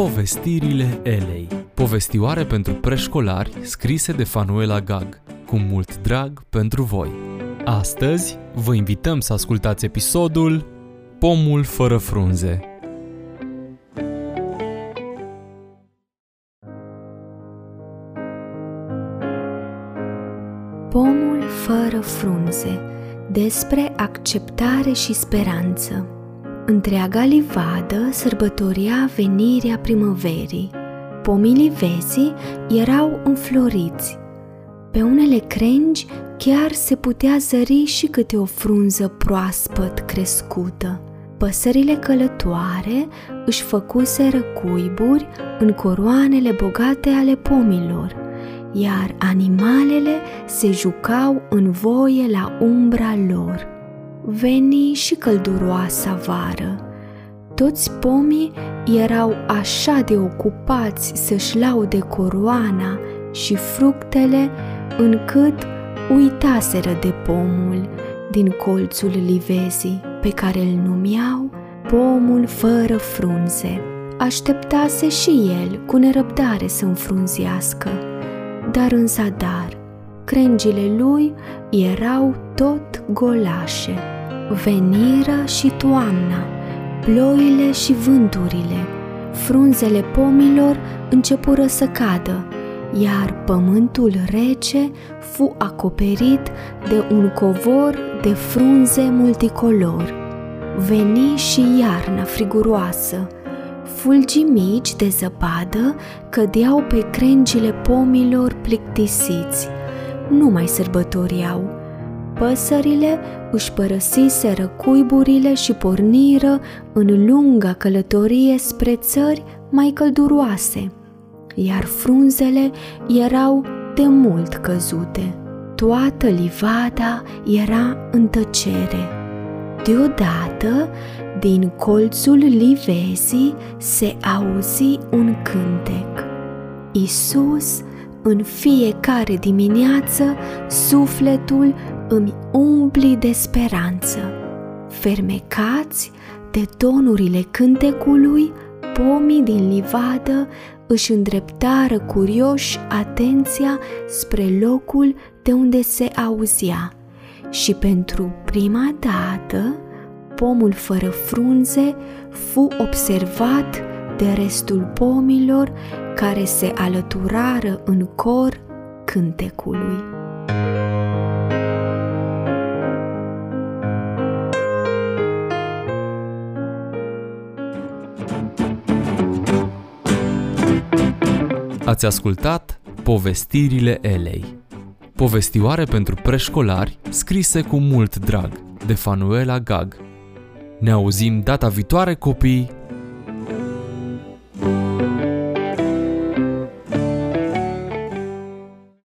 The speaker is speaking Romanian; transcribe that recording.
Povestirile Elei. Povestioare pentru preșcolari scrise de Fanuela Gag. Cu mult drag pentru voi. Astăzi vă invităm să ascultați episodul Pomul fără frunze. Pomul fără frunze. Despre acceptare și speranță. Întreaga livadă sărbătoria venirea primăverii. Pomii livezii erau înfloriți. Pe unele crengi chiar se putea zări și câte o frunză proaspăt crescută. Păsările călătoare își făcuseră cuiburi în coroanele bogate ale pomilor, iar animalele se jucau în voie la umbra lor veni și călduroasa vară. Toți pomii erau așa de ocupați să-și laude coroana și fructele, încât uitaseră de pomul din colțul livezii, pe care îl numeau pomul fără frunze. Așteptase și el cu nerăbdare să înfrunzească, dar în zadar, crengile lui erau tot golașe. Veniră și toamna, ploile și vânturile, frunzele pomilor începură să cadă, iar pământul rece fu acoperit de un covor de frunze multicolor. Veni și iarna friguroasă, fulgii mici de zăpadă cădeau pe crengile pomilor plictisiți. Nu mai sărbătoriau, Păsările își părăsiseră cuiburile și porniră în lunga călătorie spre țări mai călduroase, iar frunzele erau de mult căzute. Toată livada era în tăcere. Deodată, din colțul livezii se auzi un cântec. Isus, în fiecare dimineață, sufletul îmi umpli de speranță. Fermecați de tonurile cântecului, pomii din livadă își îndreptară curioși atenția spre locul de unde se auzea și pentru prima dată pomul fără frunze fu observat de restul pomilor care se alăturară în cor cântecului. Ați ascultat Povestirile Elei. Povestioare pentru preșcolari scrise cu mult drag de Fanuela Gag. Ne auzim data viitoare copii